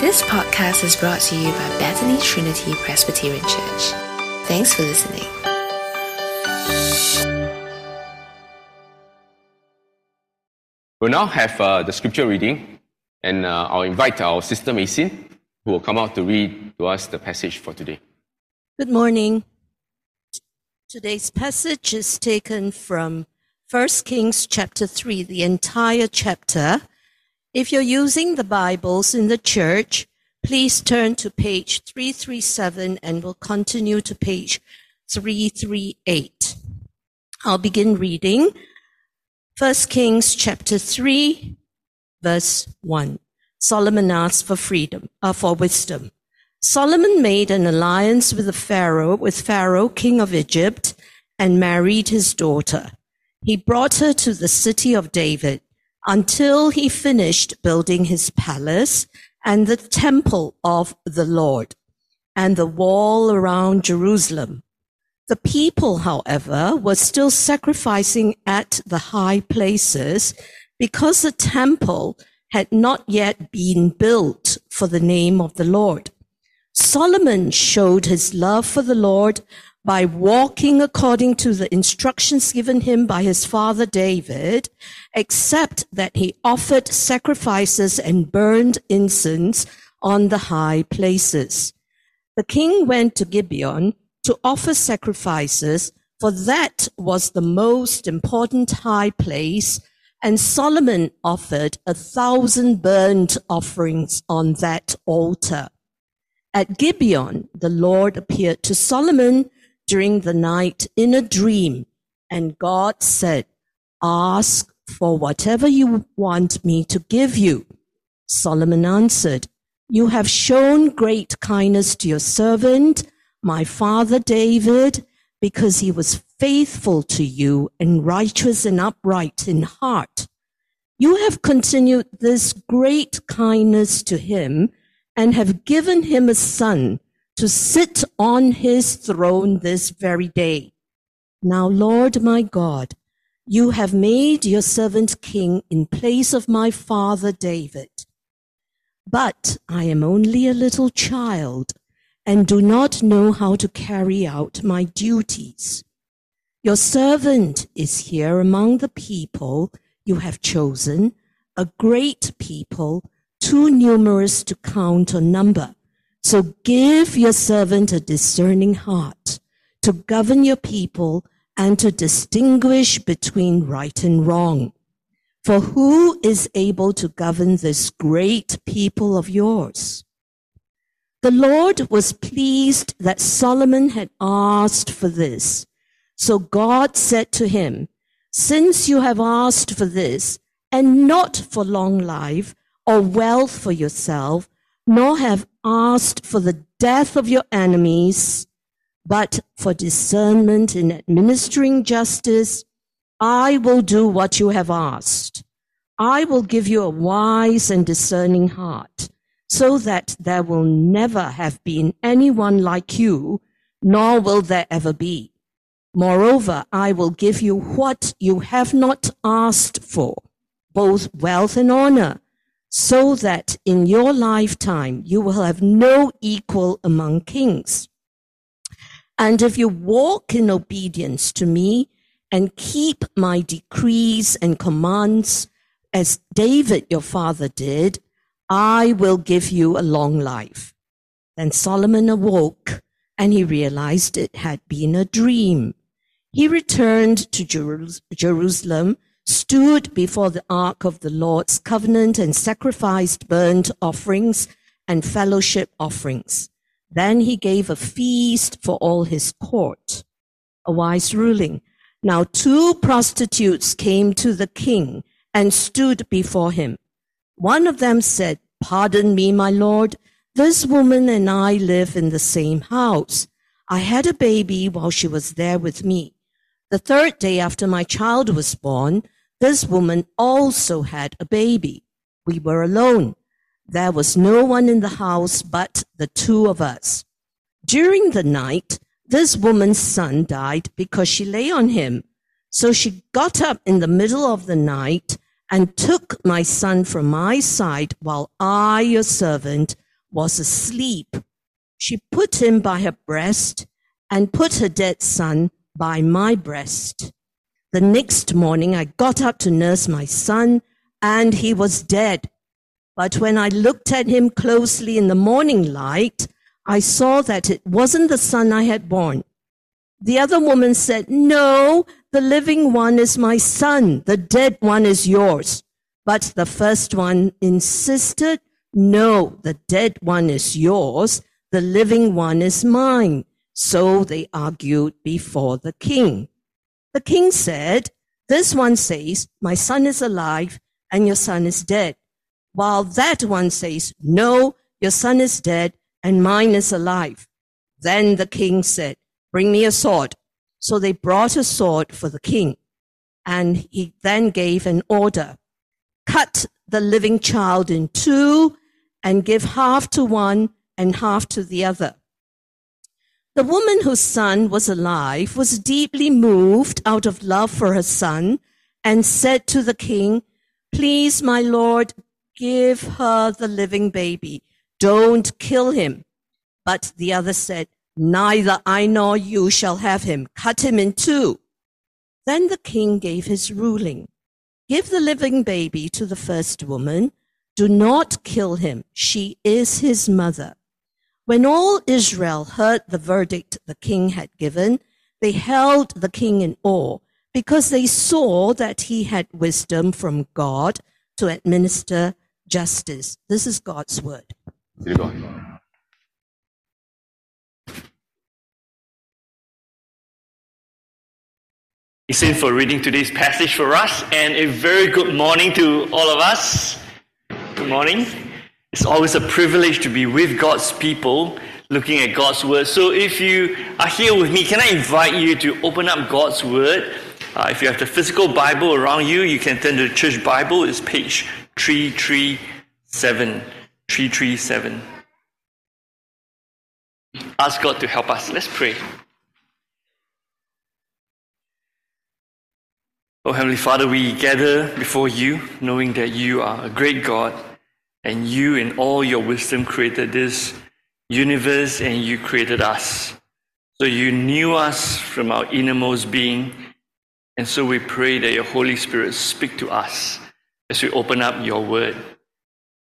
This podcast is brought to you by Bethany Trinity Presbyterian Church. Thanks for listening. We'll now have uh, the scripture reading, and uh, I'll invite our sister Mason, who will come out to read to us the passage for today. Good morning. Today's passage is taken from 1 Kings chapter 3, the entire chapter. If you're using the Bibles in the church, please turn to page 337 and we'll continue to page 338. I'll begin reading 1 Kings chapter 3, verse 1. Solomon asked for freedom, uh, for wisdom. Solomon made an alliance with the Pharaoh, with Pharaoh, king of Egypt, and married his daughter. He brought her to the city of David until he finished building his palace and the temple of the Lord and the wall around Jerusalem. The people, however, were still sacrificing at the high places because the temple had not yet been built for the name of the Lord. Solomon showed his love for the Lord by walking according to the instructions given him by his father David, except that he offered sacrifices and burned incense on the high places. The king went to Gibeon to offer sacrifices, for that was the most important high place, and Solomon offered a thousand burnt offerings on that altar. At Gibeon, the Lord appeared to Solomon during the night in a dream, and God said, Ask for whatever you want me to give you. Solomon answered, You have shown great kindness to your servant my father David, because he was faithful to you and righteous and upright in heart. You have continued this great kindness to him and have given him a son to sit on his throne this very day. Now, Lord my God, you have made your servant king in place of my father David. But I am only a little child and do not know how to carry out my duties. Your servant is here among the people you have chosen, a great people, too numerous to count or number. So give your servant a discerning heart to govern your people and to distinguish between right and wrong. For who is able to govern this great people of yours? The Lord was pleased that Solomon had asked for this. So God said to him, since you have asked for this and not for long life or wealth for yourself, nor have asked for the death of your enemies, but for discernment in administering justice, I will do what you have asked. I will give you a wise and discerning heart so that there will never have been anyone like you, nor will there ever be. Moreover, I will give you what you have not asked for, both wealth and honor, so that in your lifetime you will have no equal among kings. And if you walk in obedience to me and keep my decrees and commands, as David your father did, I will give you a long life. Then Solomon awoke and he realized it had been a dream. He returned to Jerusalem, stood before the ark of the Lord's covenant and sacrificed burnt offerings and fellowship offerings. Then he gave a feast for all his court. A wise ruling. Now two prostitutes came to the king and stood before him. One of them said, Pardon me, my lord. This woman and I live in the same house. I had a baby while she was there with me. The third day after my child was born, this woman also had a baby. We were alone. There was no one in the house but the two of us. During the night, this woman's son died because she lay on him. So she got up in the middle of the night and took my son from my side while I, your servant, was asleep. She put him by her breast and put her dead son by my breast. The next morning I got up to nurse my son and he was dead. But when I looked at him closely in the morning light, I saw that it wasn't the son I had born. The other woman said, No, the living one is my son, the dead one is yours. But the first one insisted, No, the dead one is yours, the living one is mine. So they argued before the king. The king said, This one says, My son is alive and your son is dead. While that one says, No, your son is dead and mine is alive. Then the king said, Bring me a sword. So they brought a sword for the king. And he then gave an order cut the living child in two and give half to one and half to the other. The woman whose son was alive was deeply moved out of love for her son and said to the king, Please, my lord, give her the living baby. Don't kill him. But the other said, Neither I nor you shall have him. Cut him in two. Then the king gave his ruling. Give the living baby to the first woman. Do not kill him. She is his mother. When all Israel heard the verdict the king had given, they held the king in awe because they saw that he had wisdom from God to administer justice. This is God's word. Listen for reading today's passage for us, and a very good morning to all of us. Good morning. It's always a privilege to be with God's people looking at God's Word. So, if you are here with me, can I invite you to open up God's Word? Uh, if you have the physical Bible around you, you can turn to the church Bible. It's page 337. 337. Ask God to help us. Let's pray. Oh, Heavenly Father, we gather before you knowing that you are a great God and you, in all your wisdom, created this universe and you created us. So you knew us from our innermost being. And so we pray that your Holy Spirit speak to us as we open up your word.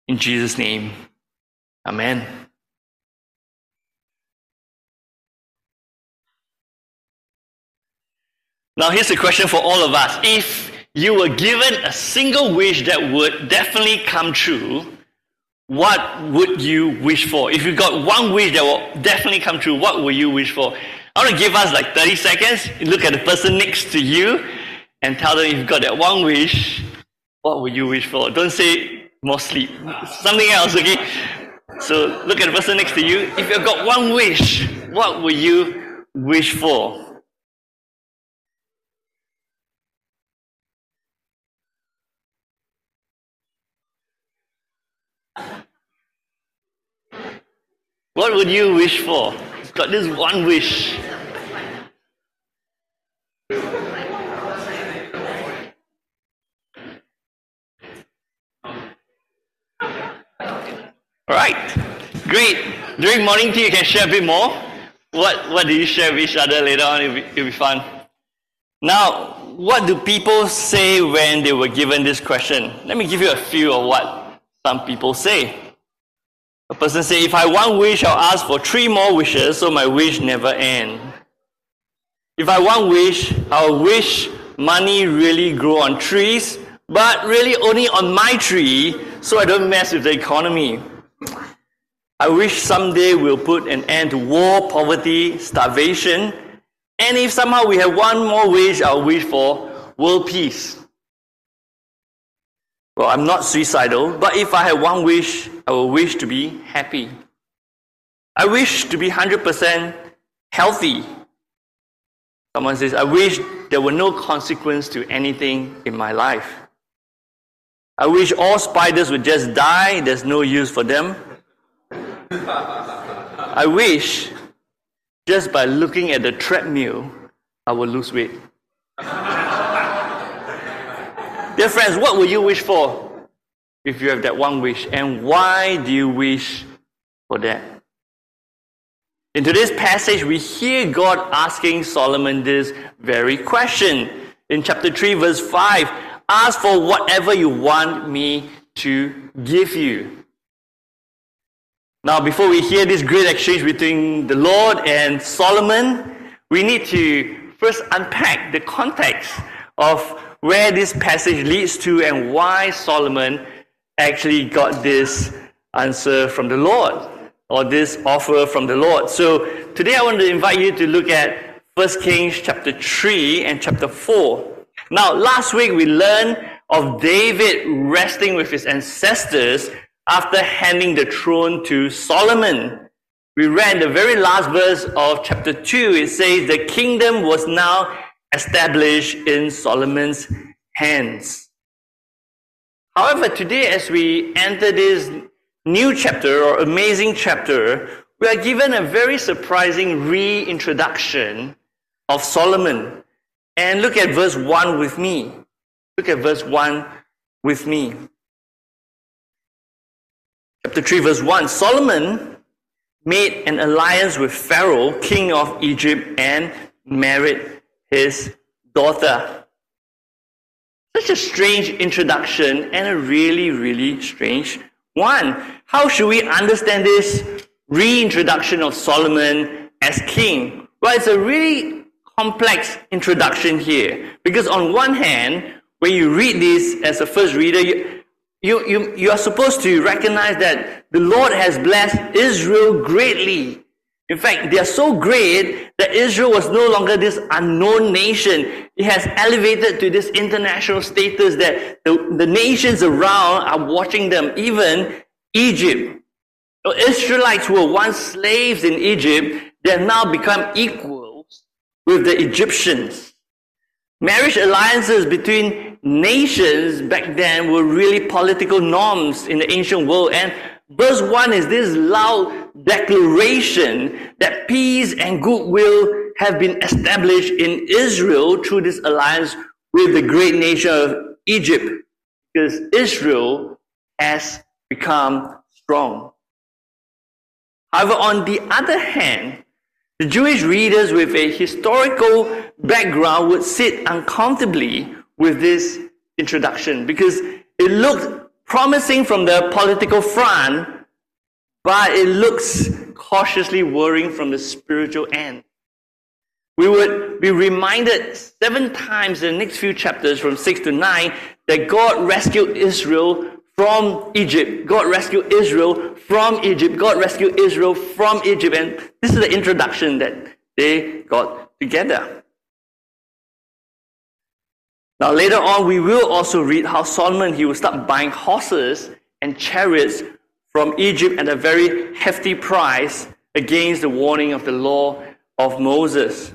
In Jesus' name, Amen. Now, here's a question for all of us. If you were given a single wish that would definitely come true, what would you wish for? If you got one wish that will definitely come true, what will you wish for? I want to give us like 30 seconds. Look at the person next to you and tell them if you've got that one wish, what would you wish for? Don't say more sleep. Something else, okay? So look at the person next to you. If you've got one wish, what would you wish for? What would you wish for? Got this one wish. All right, great. During morning tea, you can share a bit more. What What do you share with each other later on? It'll be, it'll be fun. Now, what do people say when they were given this question? Let me give you a few of what some people say. A person say, if I want wish, I'll ask for three more wishes so my wish never end. If I want wish, I'll wish money really grow on trees, but really only on my tree so I don't mess with the economy. I wish someday we'll put an end to war, poverty, starvation, and if somehow we have one more wish, I'll wish for world peace. Well, I'm not suicidal, but if I have one wish, I will wish to be happy. I wish to be 100% healthy. Someone says, I wish there were no consequence to anything in my life. I wish all spiders would just die, there's no use for them. I wish just by looking at the treadmill, I will lose weight. Dear friends, what will you wish for if you have that one wish? And why do you wish for that? In today's passage, we hear God asking Solomon this very question. In chapter 3, verse 5, ask for whatever you want me to give you. Now, before we hear this great exchange between the Lord and Solomon, we need to first unpack the context of where this passage leads to and why Solomon actually got this answer from the Lord or this offer from the Lord. So today I want to invite you to look at 1 Kings chapter 3 and chapter 4. Now, last week we learned of David resting with his ancestors after handing the throne to Solomon. We read the very last verse of chapter 2. It says, The kingdom was now established in Solomon's hands. However, today, as we enter this new chapter or amazing chapter, we are given a very surprising reintroduction of Solomon. And look at verse 1 with me. Look at verse 1 with me. Chapter 3, verse 1 Solomon made an alliance with Pharaoh, king of Egypt, and married his daughter. Such a strange introduction and a really, really strange one. How should we understand this reintroduction of Solomon as king? Well, it's a really complex introduction here. Because on one hand, when you read this as a first reader, you, you, you, you are supposed to recognize that the Lord has blessed Israel greatly. In fact, they are so great that Israel was no longer this unknown nation. It has elevated to this international status that the, the nations around are watching them, even Egypt. The Israelites were once slaves in Egypt, they have now become equals with the Egyptians. Marriage alliances between nations back then were really political norms in the ancient world. And verse 1 is this loud declaration that peace and goodwill have been established in Israel through this alliance with the great nation of Egypt. Because Israel has become strong. However, on the other hand, the Jewish readers with a historical background would sit uncomfortably with this introduction because it looked promising from the political front, but it looks cautiously worrying from the spiritual end. We would be reminded seven times in the next few chapters from 6 to 9 that God rescued Israel from Egypt. God rescued Israel from Egypt. God rescued Israel from Egypt. And this is the introduction that they got together. Now, later on, we will also read how Solomon he will start buying horses and chariots from Egypt at a very hefty price against the warning of the law of Moses.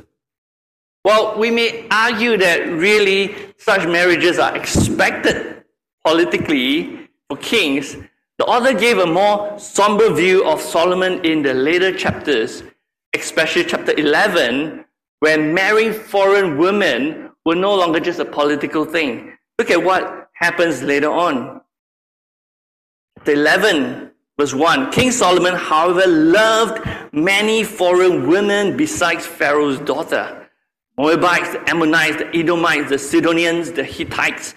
Well, we may argue that really such marriages are expected politically for kings, the author gave a more somber view of Solomon in the later chapters, especially chapter 11, when marrying foreign women were no longer just a political thing. Look at what happens later on. Chapter 11, verse 1 King Solomon, however, loved many foreign women besides Pharaoh's daughter. Moabites, Ammonites, the Edomites, the Sidonians, the Hittites,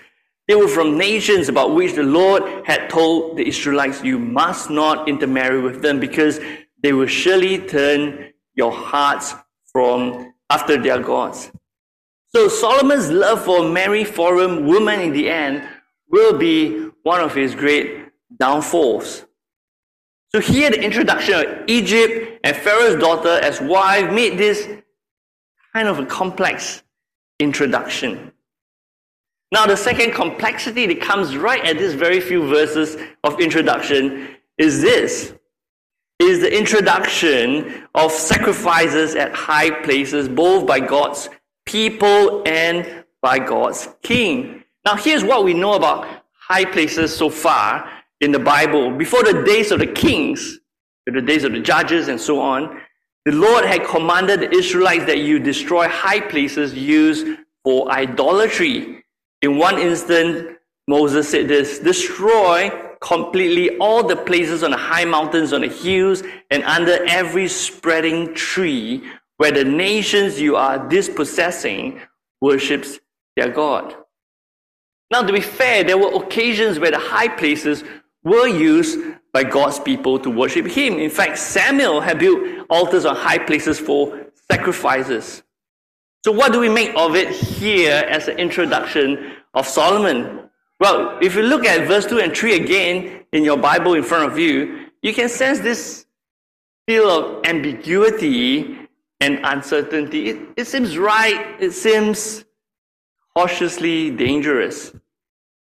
they were from nations about which the Lord had told the Israelites, You must not intermarry with them because they will surely turn your hearts from after their gods. So Solomon's love for many foreign women in the end will be one of his great downfalls. So here the introduction of Egypt and Pharaoh's daughter as wife made this kind of a complex introduction. Now, the second complexity that comes right at these very few verses of introduction is this is the introduction of sacrifices at high places, both by God's people and by God's king. Now, here's what we know about high places so far in the Bible. Before the days of the kings, the days of the judges and so on, the Lord had commanded the Israelites that you destroy high places used for idolatry. In one instance, Moses said this destroy completely all the places on the high mountains, on the hills, and under every spreading tree where the nations you are dispossessing worships their God. Now, to be fair, there were occasions where the high places were used by God's people to worship Him. In fact, Samuel had built altars on high places for sacrifices. So, what do we make of it here as an introduction of Solomon? Well, if you look at verse 2 and 3 again in your Bible in front of you, you can sense this feel of ambiguity and uncertainty. It, it seems right, it seems cautiously dangerous.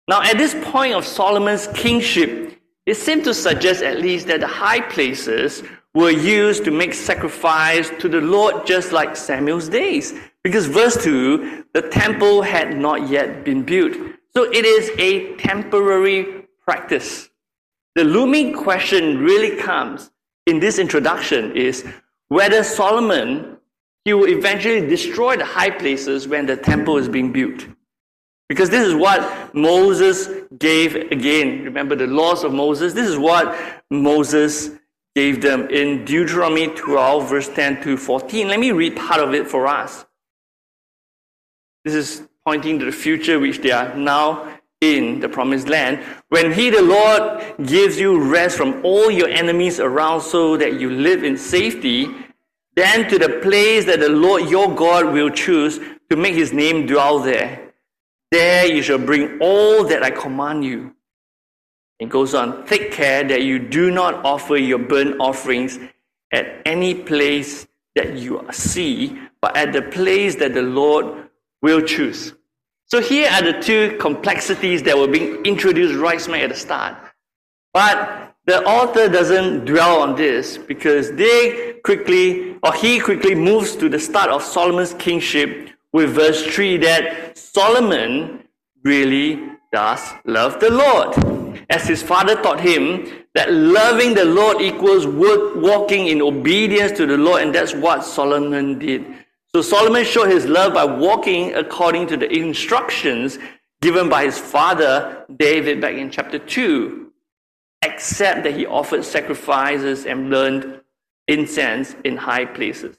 Now, at this point of Solomon's kingship, it seemed to suggest at least that the high places were used to make sacrifice to the Lord just like Samuel's days. Because verse 2, the temple had not yet been built. So it is a temporary practice. The looming question really comes in this introduction is whether Solomon he will eventually destroy the high places when the temple is being built. Because this is what Moses gave again. Remember the laws of Moses? This is what Moses gave them in Deuteronomy 12, verse 10 to 14. Let me read part of it for us. This is pointing to the future which they are now in the promised land. When He, the Lord, gives you rest from all your enemies around so that you live in safety, then to the place that the Lord your God will choose to make His name dwell there there you shall bring all that I command you. It goes on, take care that you do not offer your burnt offerings at any place that you see, but at the place that the Lord will choose. So here are the two complexities that were being introduced right smack at the start. But the author doesn't dwell on this because they quickly, or he quickly moves to the start of Solomon's kingship with verse 3 that Solomon really does love the Lord. As his father taught him that loving the Lord equals walking in obedience to the Lord, and that's what Solomon did. So Solomon showed his love by walking according to the instructions given by his father David back in chapter 2, except that he offered sacrifices and burned incense in high places.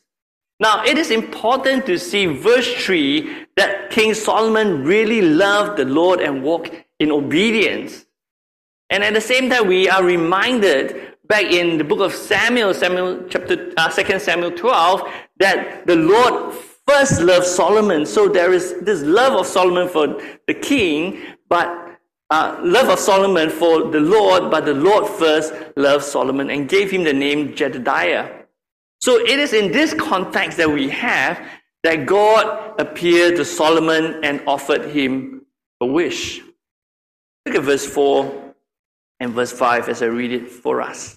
Now, it is important to see verse 3 that King Solomon really loved the Lord and walked in obedience. And at the same time, we are reminded back in the book of Samuel, Samuel chapter uh, 2 Samuel 12, that the Lord first loved Solomon. So there is this love of Solomon for the king, but uh, love of Solomon for the Lord, but the Lord first loved Solomon and gave him the name Jedediah. So it is in this context that we have that God appeared to Solomon and offered him a wish. Look at verse 4 and verse 5 as I read it for us.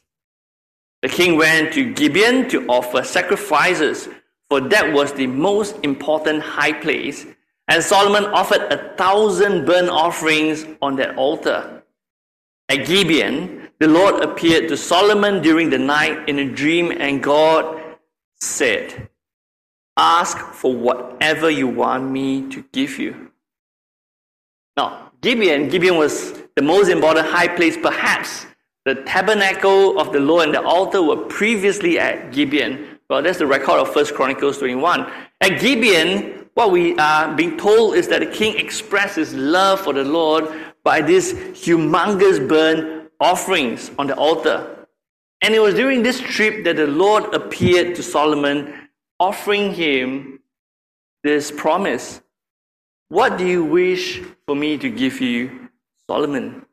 The king went to Gibeon to offer sacrifices, for that was the most important high place. And Solomon offered a thousand burnt offerings on that altar. At Gibeon, the Lord appeared to Solomon during the night in a dream, and God said, Ask for whatever you want me to give you. Now, Gibeon, Gibeon was the most important high place, perhaps. The tabernacle of the Lord and the altar were previously at Gibeon. Well, that's the record of First Chronicles 21. At Gibeon, what we are being told is that the king expressed his love for the Lord by this humongous burnt offerings on the altar. And it was during this trip that the Lord appeared to Solomon, offering him this promise What do you wish for me to give you, Solomon?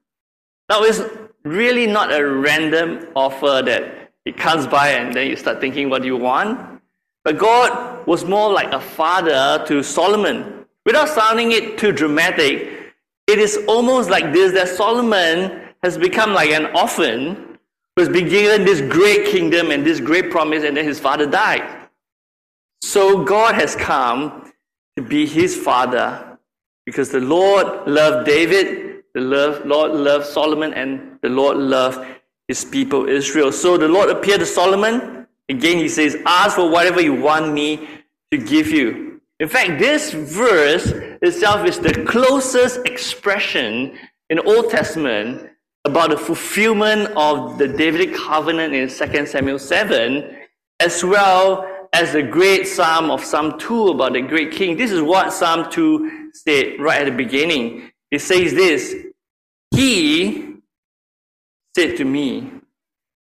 Now, it's really not a random offer that it comes by and then you start thinking, What do you want? But God was more like a father to Solomon. Without sounding it too dramatic, it is almost like this that Solomon has become like an orphan who's been given this great kingdom and this great promise, and then his father died. So God has come to be his father because the Lord loved David, the Lord loved Solomon, and the Lord loved his people Israel. So the Lord appeared to Solomon. Again, he says, Ask for whatever you want me to give you. In fact, this verse itself is the closest expression in the Old Testament about the fulfillment of the Davidic covenant in 2 Samuel 7, as well as the great psalm of Psalm 2 about the great king. This is what Psalm 2 said right at the beginning. It says this He said to me,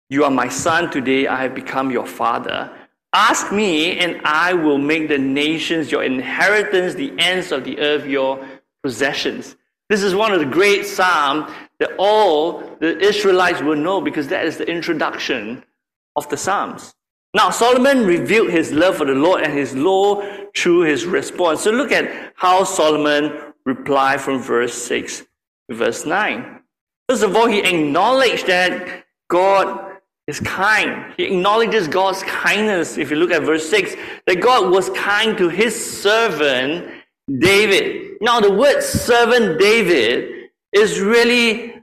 You are my son, today I have become your father. Ask me, and I will make the nations your inheritance, the ends of the earth your possessions. This is one of the great psalms that all the Israelites will know because that is the introduction of the Psalms. Now, Solomon revealed his love for the Lord and his law through his response. So look at how Solomon replied from verse 6 to verse 9. First of all, he acknowledged that God is kind. He acknowledges God's kindness. If you look at verse 6, that God was kind to his servant David. Now, the word servant David is really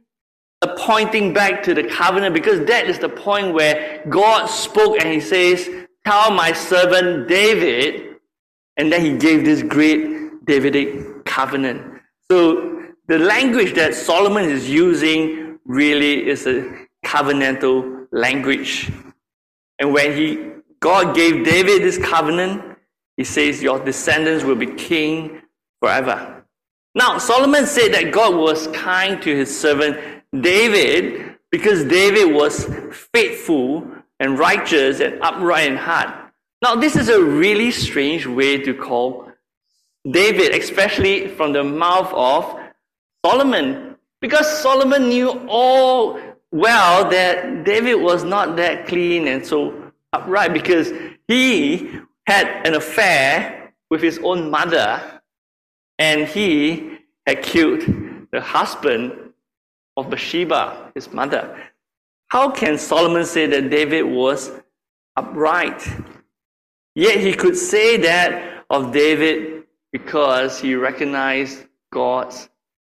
a pointing back to the covenant because that is the point where God spoke and he says, Tell my servant David, and then he gave this great Davidic covenant. So the language that Solomon is using really is a covenantal language. And when he God gave David this covenant, he says, Your descendants will be king forever. Now, Solomon said that God was kind to his servant David because David was faithful and righteous and upright in heart. Now, this is a really strange way to call David, especially from the mouth of Solomon, because Solomon knew all well that David was not that clean and so upright because he had an affair with his own mother and he had killed the husband of Bathsheba, his mother. How can Solomon say that David was upright? Yet he could say that of David because he recognized God's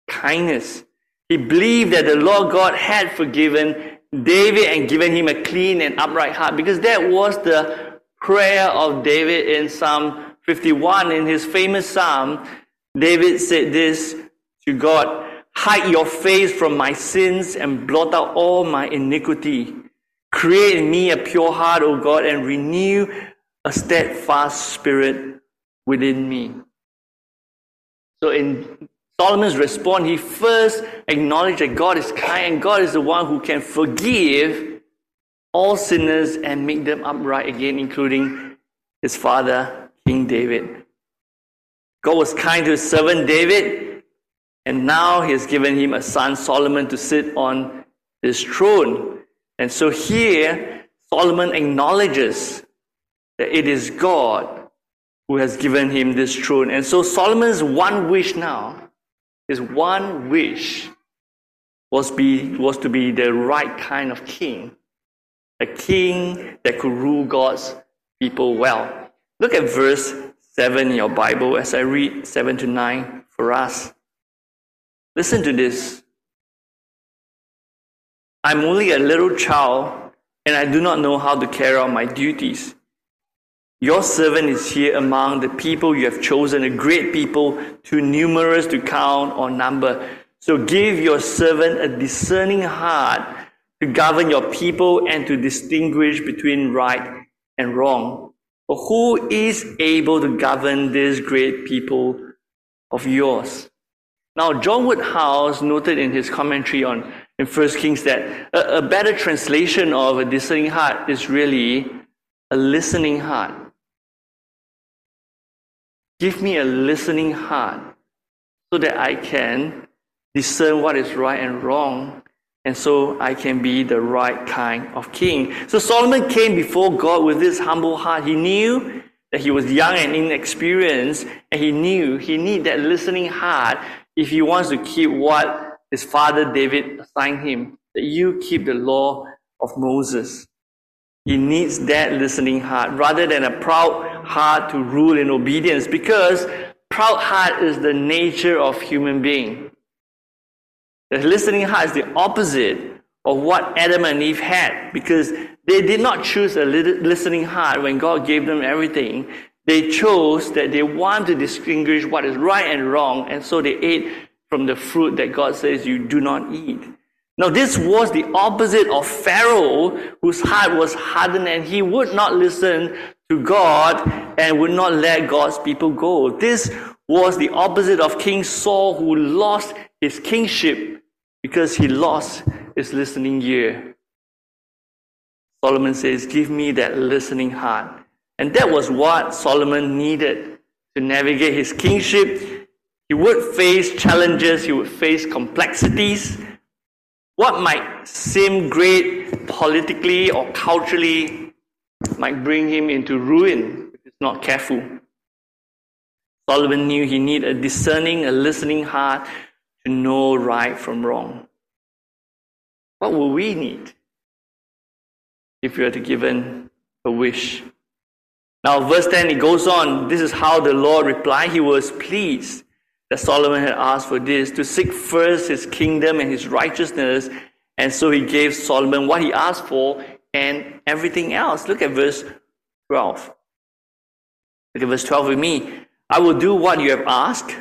kindness. He believed that the Lord God had forgiven David and given him a clean and upright heart because that was the prayer of David in Psalm 51. In his famous psalm, David said this to God Hide your face from my sins and blot out all my iniquity. Create in me a pure heart, O God, and renew a steadfast spirit within me. So in Solomon's response, he first acknowledged that God is kind and God is the one who can forgive all sinners and make them upright again, including his father, King David. God was kind to his servant David, and now he has given him a son, Solomon, to sit on his throne. And so here, Solomon acknowledges that it is God who has given him this throne. And so Solomon's one wish now his one wish was, be, was to be the right kind of king, a king that could rule God's people well. Look at verse 7 in your Bible as I read 7 to 9 for us. Listen to this. I'm only a little child and I do not know how to carry out my duties. Your servant is here among the people you have chosen, a great people, too numerous to count or number. So give your servant a discerning heart to govern your people and to distinguish between right and wrong. But who is able to govern this great people of yours? Now, John Woodhouse noted in his commentary on in First Kings that a, a better translation of a discerning heart is really a listening heart. Give me a listening heart so that I can discern what is right and wrong, and so I can be the right kind of king. So Solomon came before God with this humble heart. He knew that he was young and inexperienced, and he knew he needed that listening heart if he wants to keep what his father David assigned him, that you keep the law of Moses. He needs that listening heart rather than a proud heart to rule in obedience because proud heart is the nature of human being. The listening heart is the opposite of what Adam and Eve had because they did not choose a listening heart when God gave them everything. they chose that they want to distinguish what is right and wrong, and so they ate from the fruit that God says you do not eat. Now, this was the opposite of Pharaoh, whose heart was hardened and he would not listen to God and would not let God's people go. This was the opposite of King Saul, who lost his kingship because he lost his listening ear. Solomon says, Give me that listening heart. And that was what Solomon needed to navigate his kingship. He would face challenges, he would face complexities. What might seem great politically or culturally might bring him into ruin if he's not careful. Solomon knew he needed a discerning, a listening heart know right from wrong. What will we need if we are to given a wish? Now, verse 10, it goes on. This is how the Lord replied. He was pleased that Solomon had asked for this to seek first his kingdom and his righteousness. And so he gave Solomon what he asked for and everything else. Look at verse 12. Look at verse 12 with me. I will do what you have asked.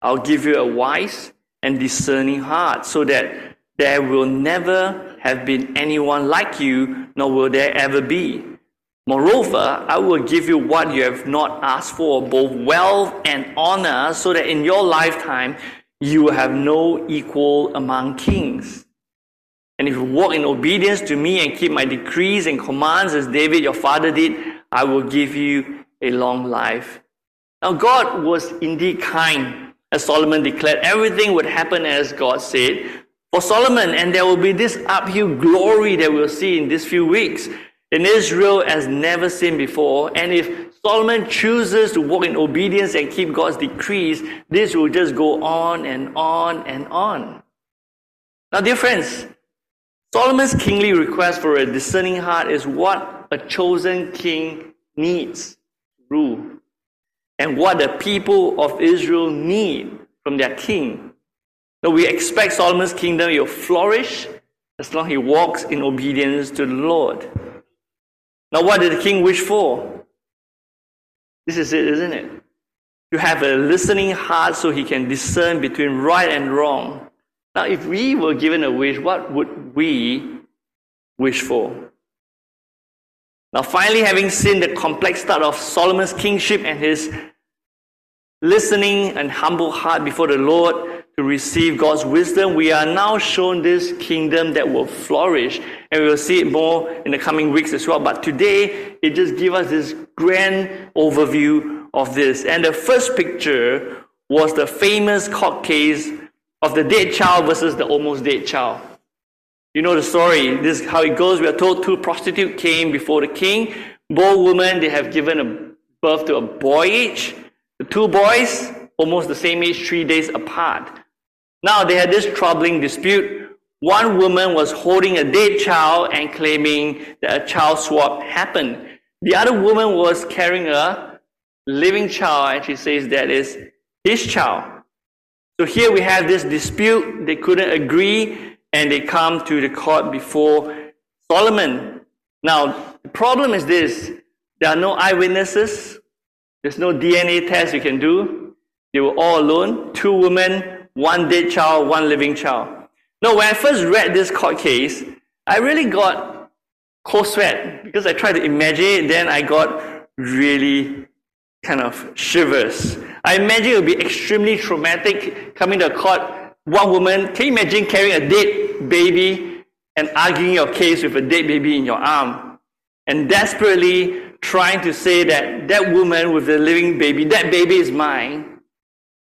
I'll give you a wise and discerning heart so that there will never have been anyone like you, nor will there ever be. Moreover, I will give you what you have not asked for, both wealth and honor, so that in your lifetime you will have no equal among kings. And if you walk in obedience to me and keep my decrees and commands as David your father did, I will give you a long life. Now, God was indeed kind. As Solomon declared, everything would happen as God said for Solomon, and there will be this uphill glory that we'll see in these few weeks in Israel as never seen before. And if Solomon chooses to walk in obedience and keep God's decrees, this will just go on and on and on. Now, dear friends, Solomon's kingly request for a discerning heart is what a chosen king needs to rule and what the people of Israel need from their king. Now we expect Solomon's kingdom will flourish as long as he walks in obedience to the Lord. Now, what did the king wish for? This is it, isn't it? To have a listening heart so he can discern between right and wrong. Now, if we were given a wish, what would we wish for? Now, finally, having seen the complex start of Solomon's kingship and his listening and humble heart before the Lord to receive God's wisdom, we are now shown this kingdom that will flourish. And we will see it more in the coming weeks as well. But today, it just gives us this grand overview of this. And the first picture was the famous court case of the dead child versus the almost dead child. You know the story. This is how it goes. We are told two prostitutes came before the king. Both women, they have given birth to a boy each. The two boys, almost the same age, three days apart. Now they had this troubling dispute. One woman was holding a dead child and claiming that a child swap happened. The other woman was carrying a living child and she says that is his child. So here we have this dispute. They couldn't agree and they come to the court before Solomon. Now, the problem is this there are no eyewitnesses, there's no DNA test you can do. They were all alone two women, one dead child, one living child. Now, when I first read this court case, I really got cold sweat because I tried to imagine it, then I got really kind of shivers. I imagine it would be extremely traumatic coming to court one woman, can you imagine carrying a dead baby and arguing your case with a dead baby in your arm? And desperately trying to say that that woman with the living baby, that baby is mine.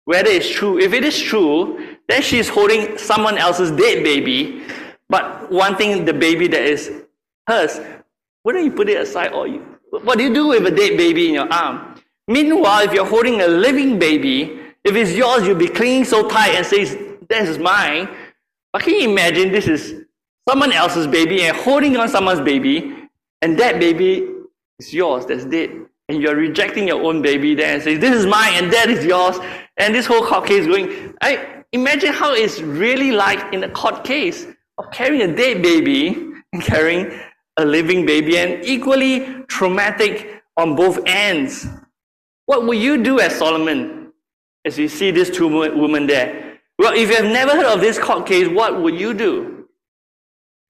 Whether it's true, if it is true, then she's holding someone else's dead baby, but wanting the baby that is hers. Wouldn't you put it aside or you, what do you do with a dead baby in your arm? Meanwhile, if you're holding a living baby, if it's yours, you'll be clinging so tight and says, this is mine. But can you imagine this is someone else's baby and holding on someone's baby, and that baby is yours, that's dead. And you're rejecting your own baby there and saying, This is mine and that is yours. And this whole court case going. I imagine how it's really like in a court case of carrying a dead baby and carrying a living baby, and equally traumatic on both ends. What will you do as Solomon as you see these two women there? Well, if you have never heard of this court case, what would you do?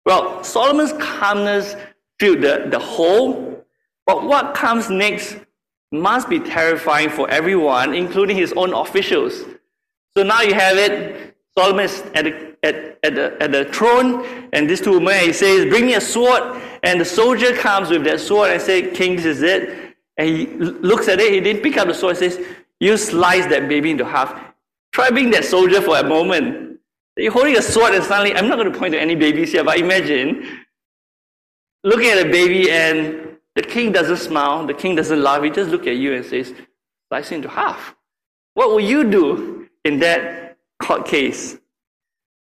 Well, Solomon's calmness filled the, the whole, but what comes next must be terrifying for everyone, including his own officials. So now you have it. Solomon is at the, at, at, the, at the throne, and these two men, he says, Bring me a sword. And the soldier comes with that sword and says, King, this is it. And he looks at it, he didn't pick up the sword, and says, You slice that baby into half. Try being that soldier for a moment. You're holding a sword and suddenly, I'm not going to point to any babies here, but imagine looking at a baby and the king doesn't smile, the king doesn't laugh, he just looks at you and says, slice into half. What will you do in that court case?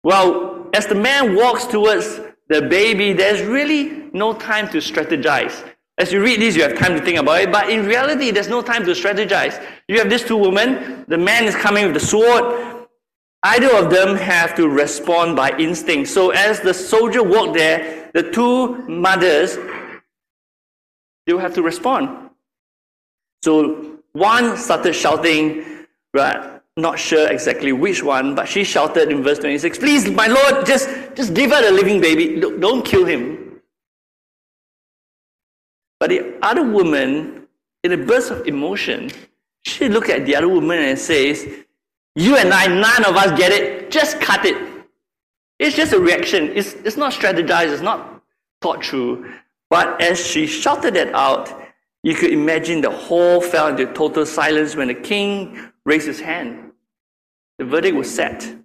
Well, as the man walks towards the baby, there's really no time to strategize. As you read this, you have time to think about it, but in reality, there's no time to strategize. You have these two women, the man is coming with the sword. Either of them have to respond by instinct. So as the soldier walked there, the two mothers, they will have to respond. So one started shouting, right? not sure exactly which one, but she shouted in verse 26, Please, my Lord, just, just give her the living baby. Don't kill him. But the other woman, in a burst of emotion, she looked at the other woman and says, You and I, none of us get it. Just cut it. It's just a reaction. It's, it's not strategized. It's not thought through. But as she shouted that out, you could imagine the hall fell into total silence when the king raised his hand. The verdict was set.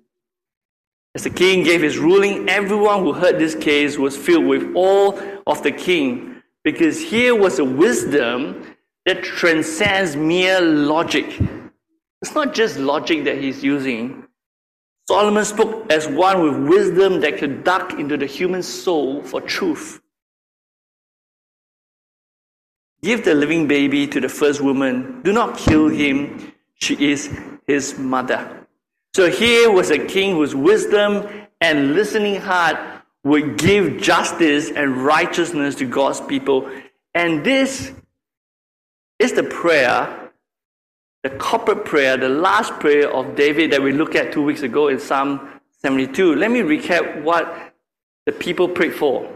As the king gave his ruling, everyone who heard this case was filled with awe of the king, because here was a wisdom that transcends mere logic. It's not just logic that he's using. Solomon spoke as one with wisdom that could duck into the human soul for truth. Give the living baby to the first woman. Do not kill him. She is his mother. So here was a king whose wisdom and listening heart would give justice and righteousness to God's people. And this is the prayer, the corporate prayer, the last prayer of David that we looked at two weeks ago in Psalm 72. Let me recap what the people prayed for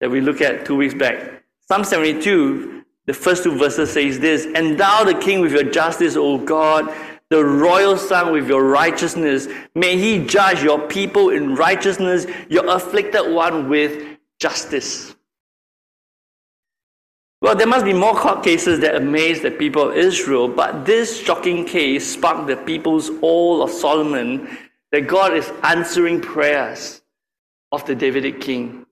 that we looked at two weeks back. Psalm 72, the first two verses says this, Endow the king with your justice, O God, the royal son with your righteousness. May he judge your people in righteousness, your afflicted one with justice. Well, there must be more court cases that amaze the people of Israel, but this shocking case sparked the people's awe of Solomon that God is answering prayers of the Davidic king.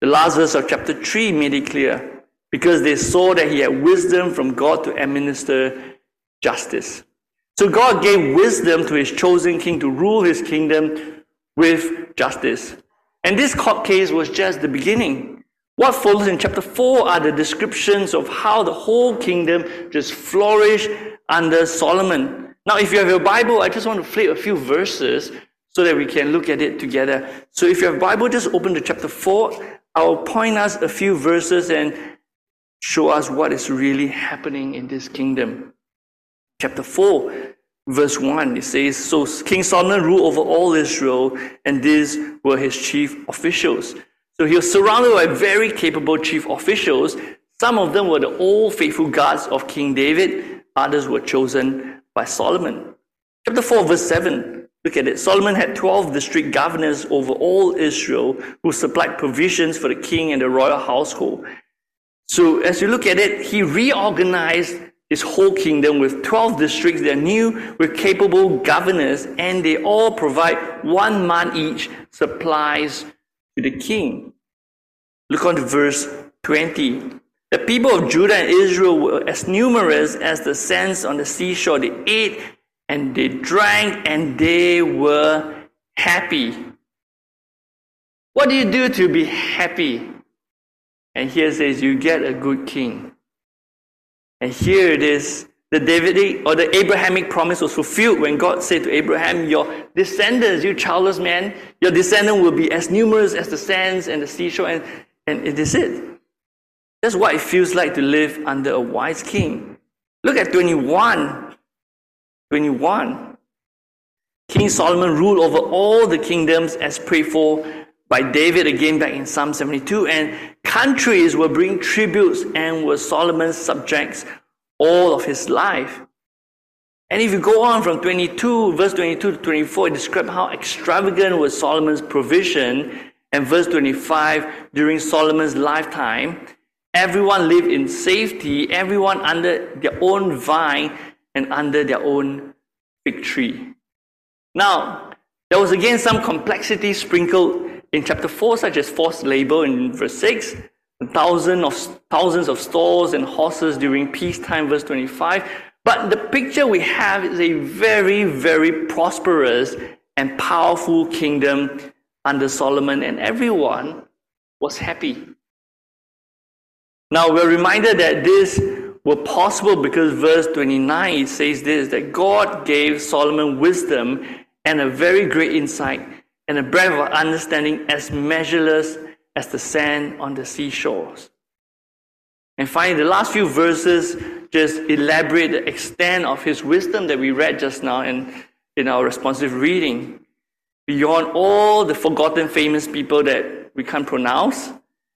The last verse of chapter 3 made it clear because they saw that he had wisdom from God to administer justice. So God gave wisdom to his chosen king to rule his kingdom with justice. And this court case was just the beginning. What follows in chapter 4 are the descriptions of how the whole kingdom just flourished under Solomon. Now, if you have your Bible, I just want to flip a few verses so that we can look at it together. So if you have Bible, just open to chapter 4. I'll point us a few verses and show us what is really happening in this kingdom. Chapter 4, verse 1, it says, So King Solomon ruled over all Israel, and these were his chief officials. So he was surrounded by very capable chief officials. Some of them were the old faithful guards of King David, others were chosen by Solomon. Chapter 4, verse 7. Look at it. Solomon had 12 district governors over all Israel who supplied provisions for the king and the royal household. So as you look at it, he reorganized his whole kingdom with 12 districts that are new with capable governors, and they all provide one month each supplies to the king. Look on to verse 20. The people of Judah and Israel were as numerous as the sands on the seashore. They ate and they drank and they were happy. What do you do to be happy? And here says, You get a good king. And here it is the Davidic or the Abrahamic promise was fulfilled when God said to Abraham, Your descendants, you childless man, your descendant will be as numerous as the sands and the seashore, and, and it is it. That's what it feels like to live under a wise king. Look at 21. 21. King Solomon ruled over all the kingdoms as prayed for by David again back in Psalm 72. And countries were bringing tributes and were Solomon's subjects all of his life. And if you go on from 22, verse 22 to 24, it describes how extravagant was Solomon's provision. And verse 25, during Solomon's lifetime, everyone lived in safety, everyone under their own vine and under their own fig tree. Now, there was again some complexity sprinkled in chapter 4, such as forced labor in verse 6, thousands of, thousands of stalls and horses during peacetime, verse 25. But the picture we have is a very, very prosperous and powerful kingdom under Solomon, and everyone was happy. Now we're reminded that this was possible because verse 29 says this that God gave Solomon wisdom and a very great insight and a breadth of understanding as measureless as the sand on the seashores. And finally, the last few verses just elaborate the extent of his wisdom that we read just now in, in our responsive reading. Beyond all the forgotten famous people that we can't pronounce,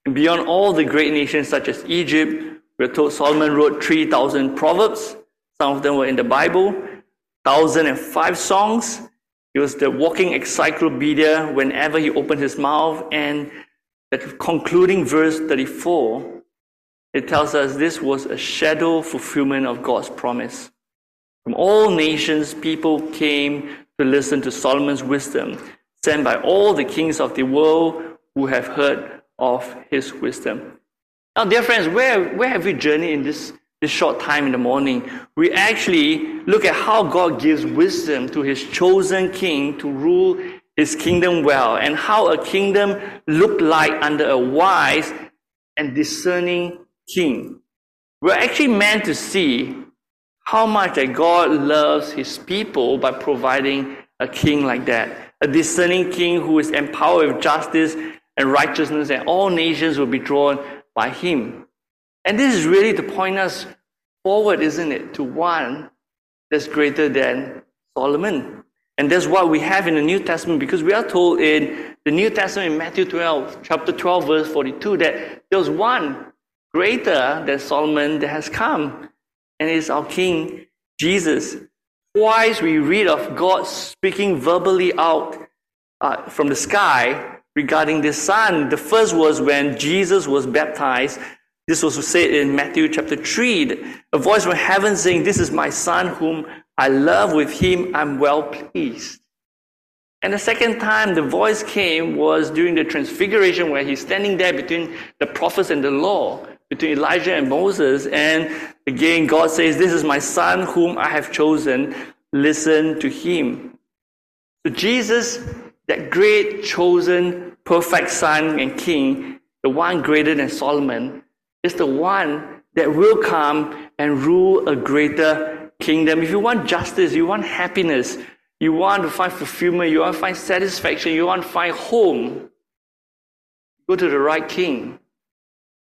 and beyond all the great nations such as Egypt, we're told Solomon wrote 3,000 proverbs. Some of them were in the Bible, 1,005 songs. He was the walking encyclopedia whenever he opened his mouth. And the concluding verse 34 it tells us this was a shadow fulfillment of God's promise. From all nations, people came to listen to Solomon's wisdom, sent by all the kings of the world who have heard of his wisdom. Now, dear friends, where, where have we journeyed in this, this short time in the morning? We actually look at how God gives wisdom to his chosen king to rule his kingdom well, and how a kingdom looked like under a wise and discerning king. We're actually meant to see how much that God loves his people by providing a king like that. A discerning king who is empowered with justice and righteousness, and all nations will be drawn by him. And this is really to point us forward, isn't it, to one that's greater than Solomon. And that's what we have in the New Testament because we are told in the New Testament in Matthew 12, chapter 12, verse 42, that there's one greater than Solomon that has come, and is our King Jesus. Twice we read of God speaking verbally out uh, from the sky regarding the Son. The first was when Jesus was baptized. This was said in Matthew chapter 3. A voice from heaven saying, This is my Son whom I love, with him I'm well pleased. And the second time the voice came was during the transfiguration, where he's standing there between the prophets and the law between Elijah and Moses. And again, God says, This is my son whom I have chosen. Listen to him. So, Jesus, that great, chosen, perfect son and king, the one greater than Solomon, is the one that will come and rule a greater kingdom. If you want justice, you want happiness, you want to find fulfillment, you want to find satisfaction, you want to find home, go to the right king.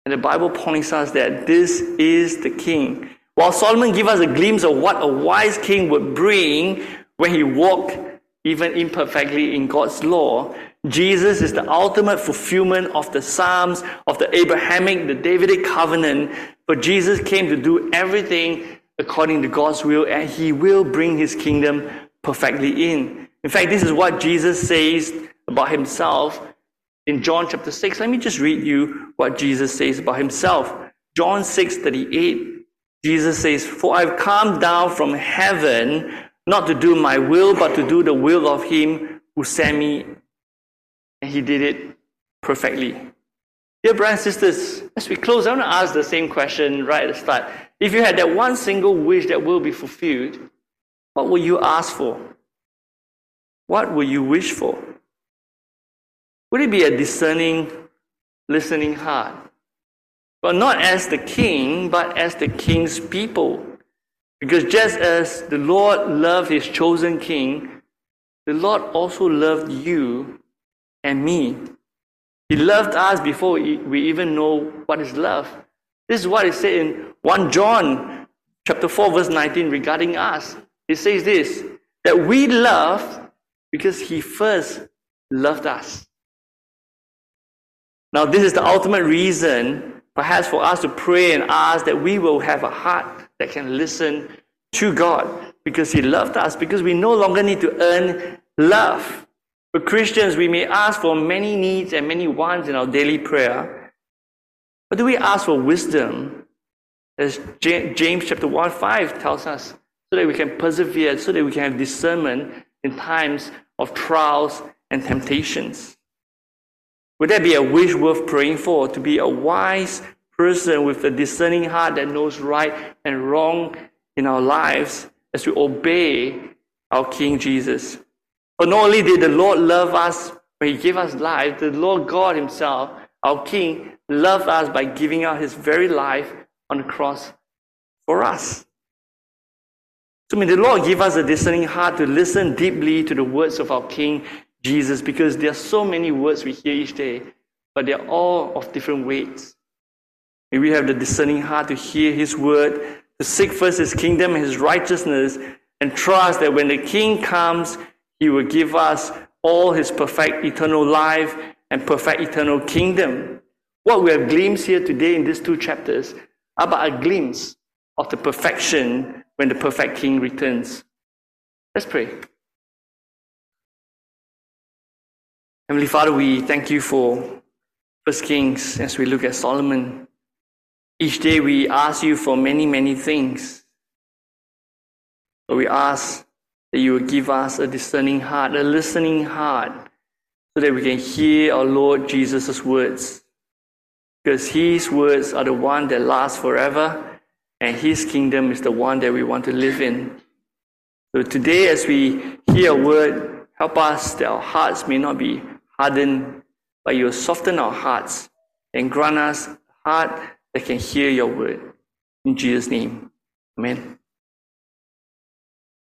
And the Bible points us that this is the king. While Solomon gives us a glimpse of what a wise king would bring when he walked even imperfectly in God's law, Jesus is the ultimate fulfillment of the Psalms, of the Abrahamic, the Davidic covenant. But Jesus came to do everything according to God's will, and he will bring his kingdom perfectly in. In fact, this is what Jesus says about himself in John chapter 6. Let me just read you what Jesus says about himself. John 6 38. Jesus says, For I've come down from heaven not to do my will, but to do the will of him who sent me. And he did it perfectly. Dear brothers and sisters, as we close, I want to ask the same question right at the start. If you had that one single wish that will be fulfilled, what will you ask for? What will you wish for? Would it be a discerning, listening heart? But not as the king, but as the king's people. Because just as the Lord loved his chosen king, the Lord also loved you and me. He loved us before we even know what is love. This is what it said in 1 John chapter 4, verse 19 regarding us. It says this that we love because he first loved us. Now, this is the ultimate reason, perhaps, for us to pray and ask that we will have a heart that can listen to God because He loved us, because we no longer need to earn love. For Christians, we may ask for many needs and many wants in our daily prayer. But do we ask for wisdom? As James chapter 1 5 tells us, so that we can persevere, so that we can have discernment in times of trials and temptations. Would that be a wish worth praying for? To be a wise person with a discerning heart that knows right and wrong in our lives as we obey our King Jesus. For not only did the Lord love us when He gave us life, the Lord God Himself, our King, loved us by giving out His very life on the cross for us. So may the Lord give us a discerning heart to listen deeply to the words of our King Jesus because there are so many words we hear each day, but they're all of different weights. May we have the discerning heart to hear His word, to seek first His kingdom and His righteousness, and trust that when the King comes, He will give us all His perfect eternal life and perfect eternal kingdom. What we have glimpsed here today in these two chapters are but a glimpse of the perfection when the perfect king returns. Let's pray. Heavenly Father, we thank you for First Kings as we look at Solomon. Each day we ask you for many, many things. But we ask that you will give us a discerning heart, a listening heart, so that we can hear our Lord Jesus' words. Because his words are the one that last forever and His kingdom is the one that we want to live in. So today, as we hear a word, help us that our hearts may not be hardened, but you will soften our hearts and grant us a heart that can hear your word. In Jesus' name, Amen.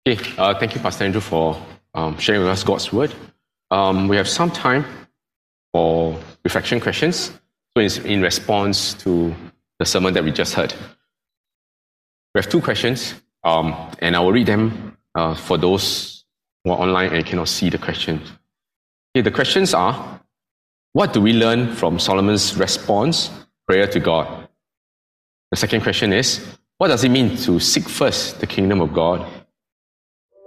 Okay, uh, thank you, Pastor Andrew, for um, sharing with us God's word. Um, we have some time for reflection questions. So, in, in response to the sermon that we just heard. We have two questions, um, and I will read them uh, for those who are online and cannot see the questions. Okay, the questions are What do we learn from Solomon's response, prayer to God? The second question is What does it mean to seek first the kingdom of God?